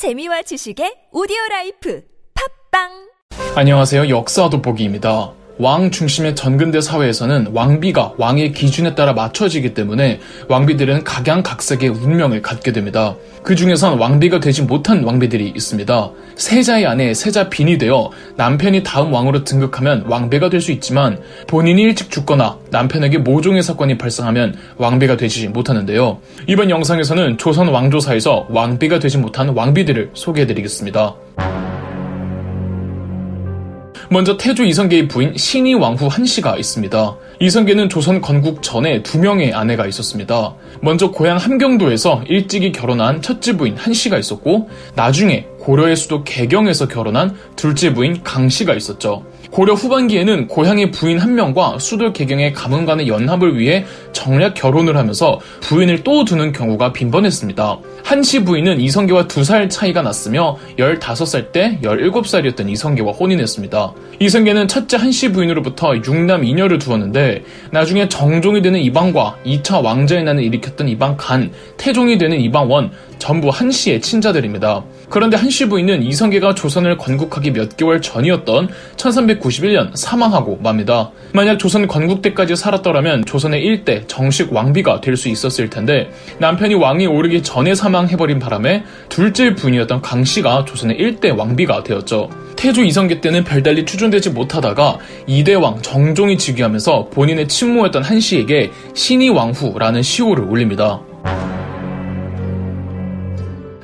재미와 지식의 오디오 라이프 팟빵 안녕하세요. 역사 돋보기입니다. 왕 중심의 전근대 사회에서는 왕비가 왕의 기준에 따라 맞춰지기 때문에 왕비들은 각양각색의 운명을 갖게 됩니다. 그 중에선 왕비가 되지 못한 왕비들이 있습니다. 세자의 아내 세자빈이 되어 남편이 다음 왕으로 등극하면 왕비가 될 수 있지만 본인이 일찍 죽거나 남편에게 모종의 사건이 발생하면 왕비가 되지 못하는데요. 이번 영상에서는 조선 왕조사에서 왕비가 되지 못한 왕비들을 소개해드리겠습니다. 먼저 태조 이성계의 부인 신이 왕후 한씨가 있습니다. 이성계는 조선 건국 전에 두 명의 아내가 있었습니다. 먼저 고향 함경도에서 일찍이 결혼한 첫째 부인 한씨가 있었고 나중에 고려의 수도 개경에서 결혼한 둘째 부인 강씨가 있었죠. 고려 후반기에는 고향의 부인 한 명과 수도 개경의 가문간의 연합을 위해 정략 결혼을 하면서 부인을 또 두는 경우가 빈번했습니다. 한씨 부인은 이성계와 두 살 차이가 났으며 15살 때 17살이었던 이성계와 혼인했습니다. 이성계는 첫째 한씨 부인으로부터 6남 2녀를 두었는데 나중에 정종이 되는 이방과 2차 왕자의 난을 일으켰던 이방 간, 태종이 되는 이방 원 전부 한씨의 친자들입니다. 그런데 한씨 부인은 이성계가 조선을 건국하기 몇 개월 전이었던 1391년 사망하고 맙니다. 만약 조선 건국 때까지 살았더라면 조선의 1대 정식 왕비가 될 수 있었을 텐데 남편이 왕이 오르기 전에 사망해버린 바람에 둘째 부인이었던 강씨가 조선의 1대 왕비가 되었죠. 태조 이성계 때는 별달리 추존되지 못하다가 2대 왕 정종이 즉위하면서 본인의 친모였던 한씨에게 신이 왕후라는 시호를 올립니다.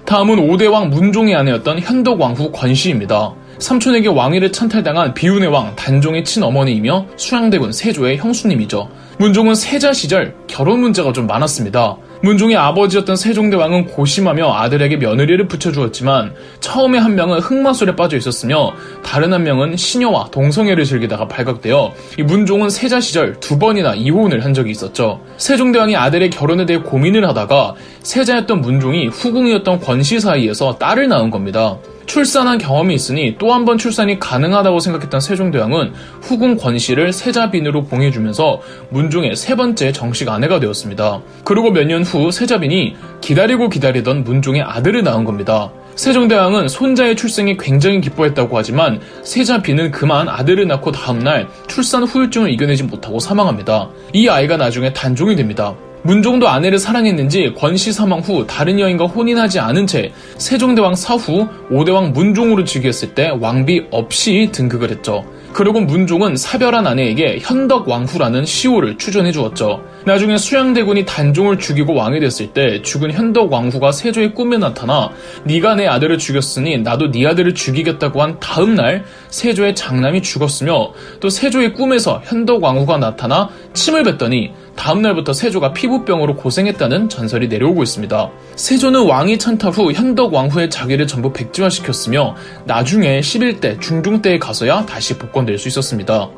다음은 5대왕 문종의 아내였던 현덕왕후 권씨입니다. 삼촌에게 왕위를 찬탈당한 비운의 왕 단종의 친어머니이며 수양대군 세조의 형수님이죠. 문종은 세자 시절 결혼 문제가 좀 많았습니다. 문종의 아버지였던 세종대왕은 고심하며 아들에게 며느리를 붙여주었지만 처음에 한 명은 흑마술에 빠져 있었으며 다른 한 명은 시녀와 동성애를 즐기다가 발각되어 이 문종은 세자 시절 두 번이나 이혼을 한 적이 있었죠. 세종대왕이 아들의 결혼에 대해 고민을 하다가 세자였던 문종이 후궁이었던 권씨 사이에서 딸을 낳은 겁니다. 출산한 경험이 있으니 또 한 번 출산이 가능하다고 생각했던 세종대왕은 후궁 권씨를 세자빈으로 봉해주면서 문종의 세 번째 정식 아내가 되었습니다. 그리고 몇 년 후 세자빈이 기다리고 기다리던 문종의 아들을 낳은 겁니다. 세종대왕은 손자의 출생에 굉장히 기뻐했다고 하지만 세자빈은 그만 아들을 낳고 다음날 출산 후유증을 이겨내지 못하고 사망합니다. 이 아이가 나중에 단종이 됩니다. 문종도 아내를 사랑했는지 권씨 사망 후 다른 여인과 혼인하지 않은 채 세종대왕 사후 5대왕 문종으로 즉위했을 때 왕비 없이 등극을 했죠. 그리고 문종은 사별한 아내에게 현덕왕후라는 시호를 추전해 주었죠. 나중에 수양대군이 단종을 죽이고 왕이 됐을 때 죽은 현덕 왕후가 세조의 꿈에 나타나 네가 내 아들을 죽였으니 나도 네 아들을 죽이겠다고 한 다음 날 세조의 장남이 죽었으며 또 세조의 꿈에서 현덕 왕후가 나타나 침을 뱉더니 다음 날부터 세조가 피부병으로 고생했다는 전설이 내려오고 있습니다. 세조는 왕이 찬타 후 현덕 왕후의 자기를 전부 백지화시켰으며 나중에 11대 중종 때에 가서야 다시 복권될 수 있었습니다.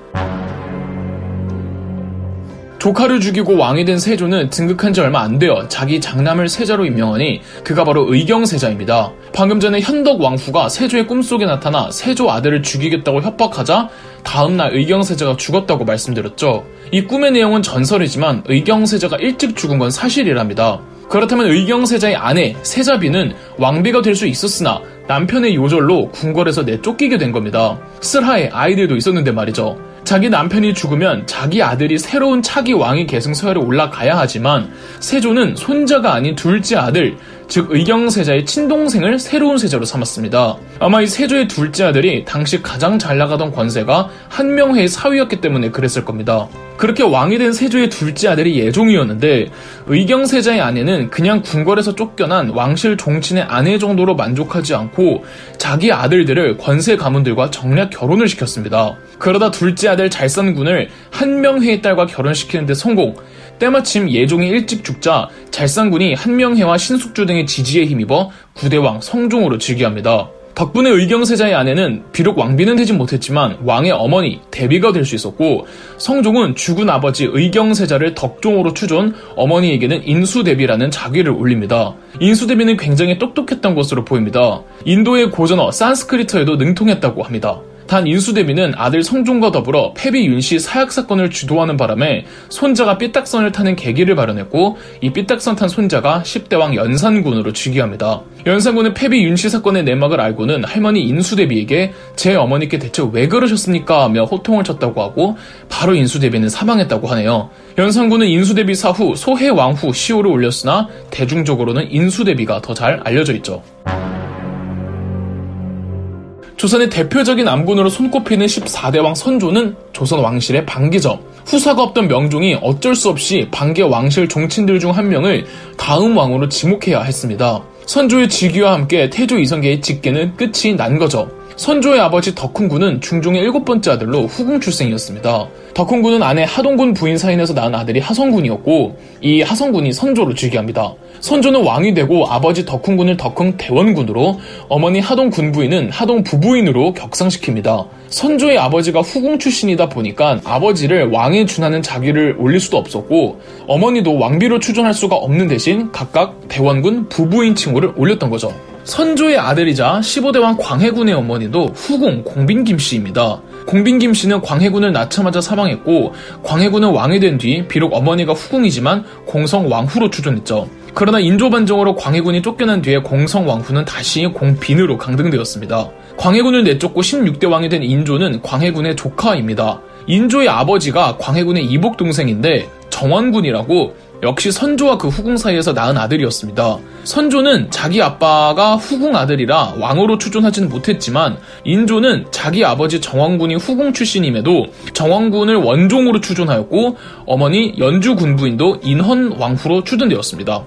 조카를 죽이고 왕이 된 세조는 등극한 지 얼마 안 되어 자기 장남을 세자로 임명하니 그가 바로 의경세자입니다. 방금 전에 현덕 왕후가 세조의 꿈속에 나타나 세조 아들을 죽이겠다고 협박하자 다음날 의경세자가 죽었다고 말씀드렸죠. 이 꿈의 내용은 전설이지만 의경세자가 일찍 죽은 건 사실이랍니다. 그렇다면 의경세자의 아내 세자비는 왕비가 될 수 있었으나 남편의 요절로 궁궐에서 내쫓기게 된 겁니다. 슬하에 아이들도 있었는데 말이죠. 자기 남편이 죽으면 자기 아들이 새로운 차기 왕위 계승서열에 올라가야 하지만 세조는 손자가 아닌 둘째 아들, 즉 의경세자의 친동생을 새로운 세자로 삼았습니다. 아마 이 세조의 둘째 아들이 당시 가장 잘 나가던 권세가 한명회의 사위였기 때문에 그랬을 겁니다. 그렇게 왕이 된 세조의 둘째 아들이 예종이었는데 의경세자의 아내는 그냥 궁궐에서 쫓겨난 왕실 종친의 아내 정도로 만족하지 않고 자기 아들들을 권세 가문들과 정략 결혼을 시켰습니다. 그러다 둘째 아들 잘산군을 한명회의 딸과 결혼시키는데 성공. 때마침 예종이 일찍 죽자 잘산군이 한명회와 신숙주 등의 지지에 힘입어 구대왕 성종으로 즉위합니다. 덕분에 의경세자의 아내는 비록 왕비는 되지 못했지만 왕의 어머니 대비가 될 수 있었고 성종은 죽은 아버지 의경세자를 덕종으로 추존 어머니에게는 인수대비라는 자귀를 올립니다. 인수대비는 굉장히 똑똑했던 것으로 보입니다. 인도의 고전어 산스크리트에도 능통했다고 합니다. 단 인수대비는 아들 성종과 더불어 패비 윤씨 사약 사건을 주도하는 바람에 손자가 삐딱선을 타는 계기를 마련했고 이 삐딱선 탄 손자가 10대 왕 연산군으로 즉위합니다. 연산군은 패비 윤씨 사건의 내막을 알고는 할머니 인수대비에게 제 어머니께 대체 왜 그러셨습니까? 하며 호통을 쳤다고 하고 바로 인수대비는 사망했다고 하네요. 연산군은 인수대비 사후 소해 왕후 시호를 올렸으나 대중적으로는 인수대비가 더 잘 알려져 있죠. 조선의 대표적인 암군으로 손꼽히는 14대왕 선조는 조선 왕실의 반기죠. 후사가 없던 명종이 어쩔 수 없이 반기 왕실 종친들 중 한 명을 다음 왕으로 지목해야 했습니다. 선조의 즉위와 함께 태조 이성계의 직계는 끝이 난 거죠. 선조의 아버지 덕훈군은 중종의 일곱 번째 아들로 후궁 출생이었습니다. 덕훈군은 아내 하동군 부인 사인에서 낳은 아들이 하성군이었고 이 하성군이 선조로 즉위합니다. 선조는 왕이 되고 아버지 덕훈군을 덕흥 대원군으로 어머니 하동 군 부인은 하동 부부인으로 격상시킵니다. 선조의 아버지가 후궁 출신이다 보니까 아버지를 왕에 준하는 자기를 올릴 수도 없었고 어머니도 왕비로 추존할 수가 없는 대신 각각 대원군 부부인 칭호를 올렸던 거죠. 선조의 아들이자 15대왕 광해군의 어머니도 후궁 공빈 김 씨입니다. 공빈 김 씨는 광해군을 낳자마자 사망했고 광해군은 왕이 된 뒤 비록 어머니가 후궁이지만 공성 왕후로 추존했죠. 그러나 인조반정으로 광해군이 쫓겨난 뒤에 공성 왕후는 다시 공빈으로 강등되었습니다. 광해군을 내쫓고 16대 왕이 된 인조는 광해군의 조카입니다. 인조의 아버지가 광해군의 이복 동생인데 정원군이라고 역시 선조와 그 후궁 사이에서 낳은 아들이었습니다. 선조는 자기 아빠가 후궁 아들이라 왕으로 추존하지는 못했지만 인조는 자기 아버지 정왕군이 후궁 출신임에도 정왕군을 원종으로 추존하였고 어머니 연주 군부인도 인헌 왕후로 추존되었습니다.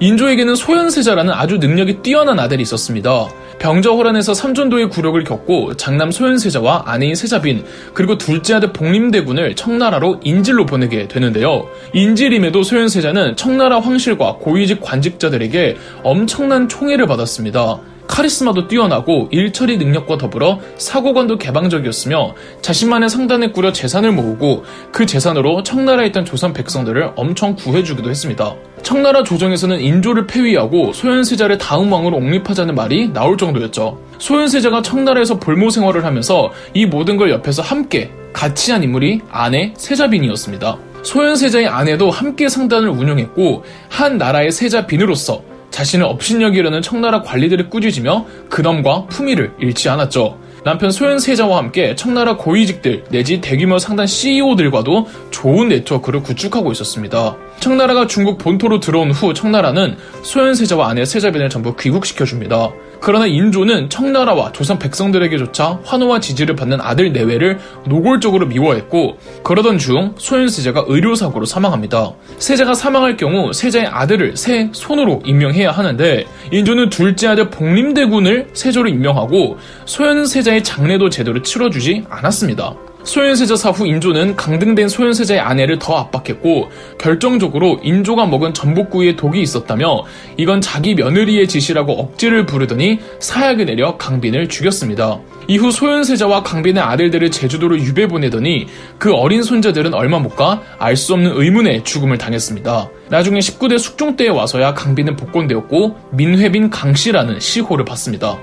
인조에게는 소현세자라는 아주 능력이 뛰어난 아들이 있었습니다. 병저호란에서 삼전도의 굴욕을 겪고 장남 소현세자와 아내인 세자빈 그리고 둘째 아들 복림대군을 청나라로 인질로 보내게 되는데요. 인질임에도 소현세자는 청나라 황실과 고위직 관직자들에게 엄청난 총애를 받았습니다. 카리스마도 뛰어나고 일처리 능력과 더불어 사고관도 개방적이었으며 자신만의 상단에 꾸려 재산을 모으고 그 재산으로 청나라에 있던 조선 백성들을 엄청 구해주기도 했습니다. 청나라 조정에서는 인조를 폐위하고 소현세자를 다음 왕으로 옹립하자는 말이 나올 정도였죠. 소현세자가 청나라에서 볼모 생활을 하면서 이 모든 걸 옆에서 함께 같이 한 인물이 아내 세자빈이었습니다. 소현세자의 아내도 함께 상단을 운영했고 한 나라의 세자빈으로서 자신을 업신여기려는 청나라 관리들을 꾸짖으며 근엄과 품위를 잃지 않았죠. 남편 소현세자와 함께 청나라 고위직들 내지 대규모 상단 CEO들과도 좋은 네트워크를 구축하고 있었습니다. 청나라가 중국 본토로 들어온 후 청나라는 소현세자와 아내 세자빈을 전부 귀국시켜줍니다. 그러나 인조는 청나라와 조선 백성들에게조차 환호와 지지를 받는 아들 내외를 노골적으로 미워했고 그러던 중 소현세자가 의료사고로 사망합니다. 세자가 사망할 경우 세자의 아들을 새 손으로 임명해야 하는데 인조는 둘째 아들 복림대군을 세조로 임명하고 소현세자의 장례도 제대로 치러주지 않았습니다. 소현세자 사후 인조는 강등된 소현세자의 아내를 더 압박했고 결정적으로 인조가 먹은 전복구이에 독이 있었다며 이건 자기 며느리의 짓이라고 억지를 부르더니 사약을 내려 강빈을 죽였습니다. 이후 소현세자와 강빈의 아들들을 제주도로 유배 보내더니 그 어린 손자들은 얼마 못 가 알 수 없는 의문의 죽음을 당했습니다. 나중에 19대 숙종 때에 와서야 강빈은 복권되었고 민회빈 강씨라는 시호를 받습니다.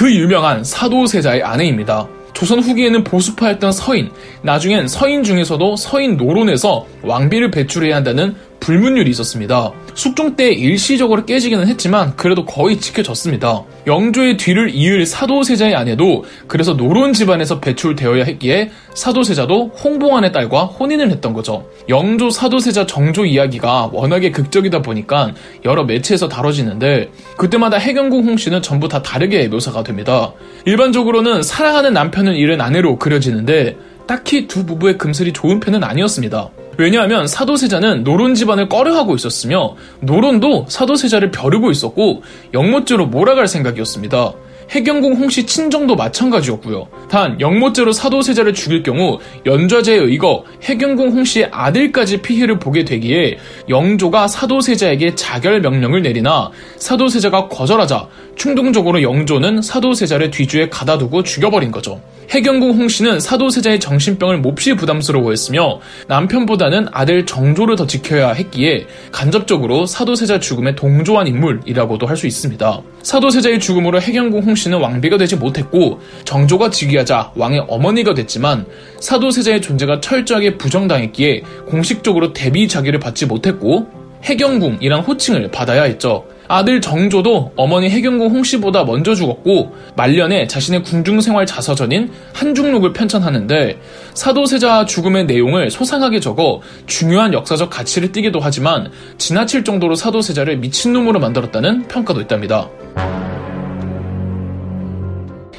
그 유명한 사도세자의 아내입니다. 조선 후기에는 보수파였던 서인, 나중엔 서인 중에서도 서인 노론에서 왕비를 배출해야 한다는 불문율이 있었습니다. 숙종 때 일시적으로 깨지기는 했지만 그래도 거의 지켜졌습니다. 영조의 뒤를 이을 사도세자의 아내도 그래서 노론 집안에서 배출되어야 했기에 사도세자도 홍봉안의 딸과 혼인을 했던 거죠. 영조 사도세자 정조 이야기가 워낙에 극적이다 보니까 여러 매체에서 다뤄지는데 그때마다 해경궁 홍씨는 전부 다 다르게 묘사가 됩니다. 일반적으로는 사랑하는 남편을 잃은 아내로 그려지는데 딱히 두 부부의 금슬이 좋은 편은 아니었습니다. 왜냐하면 사도세자는 노론 집안을 꺼려하고 있었으며 노론도 사도세자를 벼르고 있었고 영모죄로 몰아갈 생각이었습니다. 해경궁 홍씨 친정도 마찬가지였고요. 단 영모죄로 사도세자를 죽일 경우 연좌제에 의거 해경궁 홍씨의 아들까지 피해를 보게 되기에 영조가 사도세자에게 자결 명령을 내리나 사도세자가 거절하자 충동적으로 영조는 사도세자를 뒤주에 가다두고 죽여버린 거죠. 해경궁 홍씨는 사도세자의 정신병을 몹시 부담스러워했으며 남편보다는 아들 정조를 더 지켜야 했기에 간접적으로 사도세자 죽음에 동조한 인물이라고도 할 수 있습니다. 사도세자의 죽음으로 해경궁 홍씨 는 왕비가 되지 못했고 정조가 즉위하자 왕의 어머니가 됐지만 사도세자의 존재가 철저하게 부정당했기에 공식적으로 대비 자기를 받지 못했고 해경궁이란 호칭을 받아야 했죠. 아들 정조도 어머니 해경궁 홍씨보다 먼저 죽었고 말년에 자신의 궁중 생활 자서전인 한중록을 편찬하는데 사도세자 죽음의 내용을 소상하게 적어 중요한 역사적 가치를 띠기도 하지만 지나칠 정도로 사도세자를 미친놈으로 만들었다는 평가도 있답니다.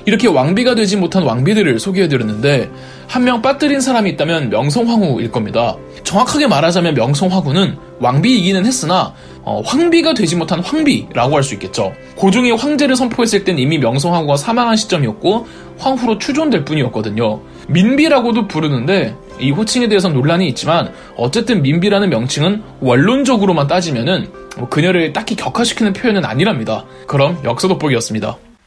이렇게 왕비가 되지 못한 왕비들을 소개해드렸는데 한 명 빠뜨린 사람이 있다면 명성황후일 겁니다. 정확하게 말하자면 명성황후는 왕비이기는 했으나 어, 황비가 되지 못한 황비라고 할 수 있겠죠. 고종이 황제를 선포했을 땐 이미 명성황후가 사망한 시점이었고 황후로 추존될 뿐이었거든요. 민비라고도 부르는데 이 호칭에 대해서는 논란이 있지만 어쨌든 민비라는 명칭은 원론적으로만 따지면은 뭐 그녀를 딱히 격화시키는 표현은 아니랍니다. 그럼 역사 돋보기였습니다.